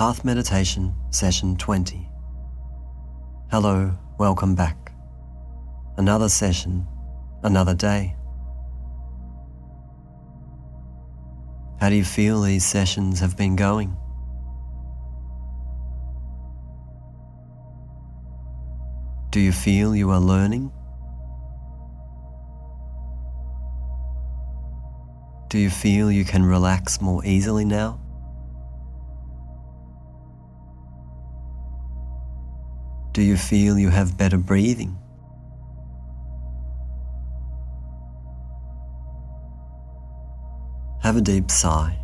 Path Meditation, Session 20. Hello, welcome back. Another session, another day. How do you feel these sessions have been going? Do you feel you are learning? Do you feel you can relax more easily now? Do you feel you have better breathing? Have a deep sigh.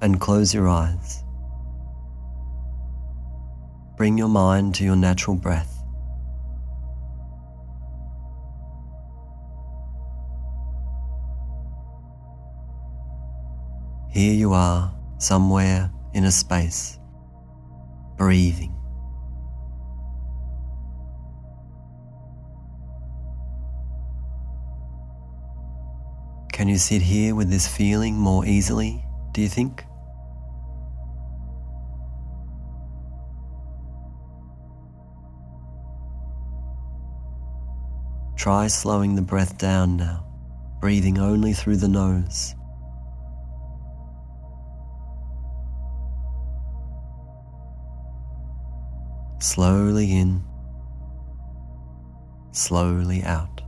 And close your eyes. Bring your mind to your natural breath. Here you are, somewhere in a space, breathing. Can you sit here with this feeling more easily, do you think? Try slowing the breath down now, breathing only through the nose. Slowly in, slowly out.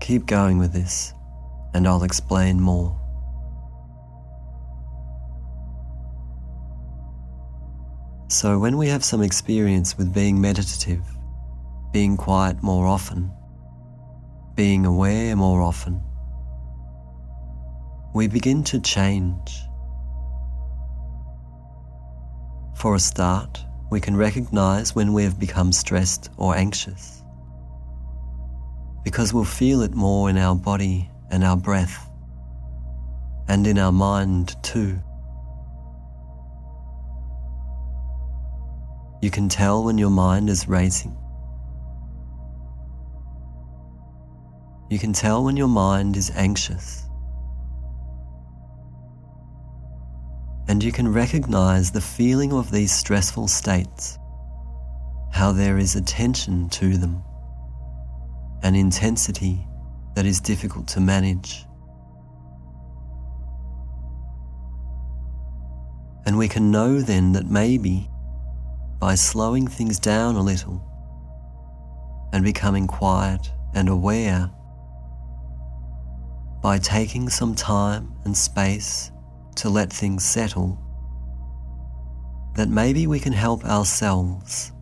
Keep going with this, and I'll explain more. So, when we have some experience with being meditative, being quiet more often, being aware more often, we begin to change. For a start, we can recognize when we have become stressed or anxious, because we'll feel it more in our body and our breath, and in our mind too. You can tell when your mind is racing. You can tell when your mind is anxious. And you can recognize the feeling of these stressful states, how there is a tension to them, an intensity that is difficult to manage. And we can know then that maybe by slowing things down a little and becoming quiet and aware, by taking some time and space to let things settle, that maybe we can help ourselves.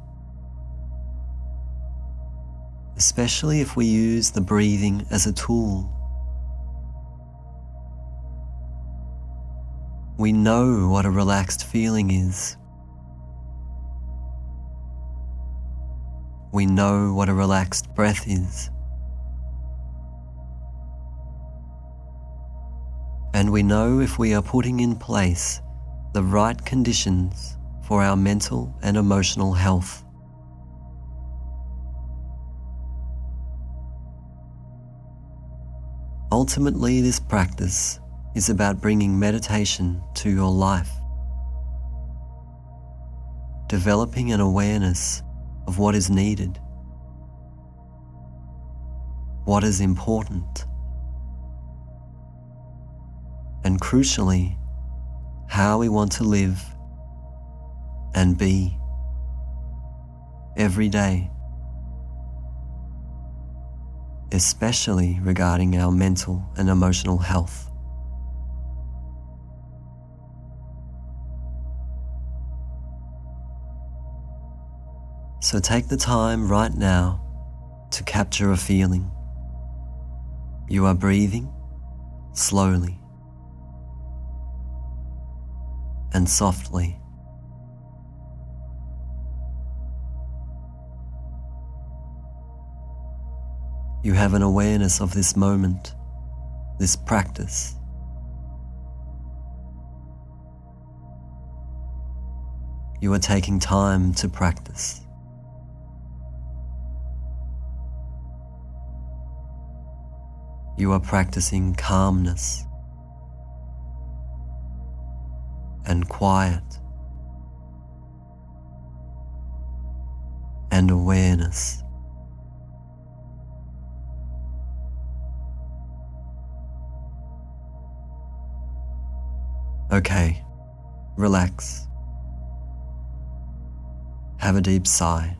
Especially if we use the breathing as a tool. We know what a relaxed feeling is. We know what a relaxed breath is. And we know if we are putting in place the right conditions for our mental and emotional health. Ultimately, this practice is about bringing meditation to your life, developing an awareness of what is needed, what is important and crucially, how we want to live and be every day, especially regarding our mental and emotional health. So take the time right now to capture a feeling. You are breathing slowly and softly. You have an awareness of this moment, this practice. You are taking time to practice. You are practicing calmness. And quiet and awareness. Okay, relax. Have a deep sigh.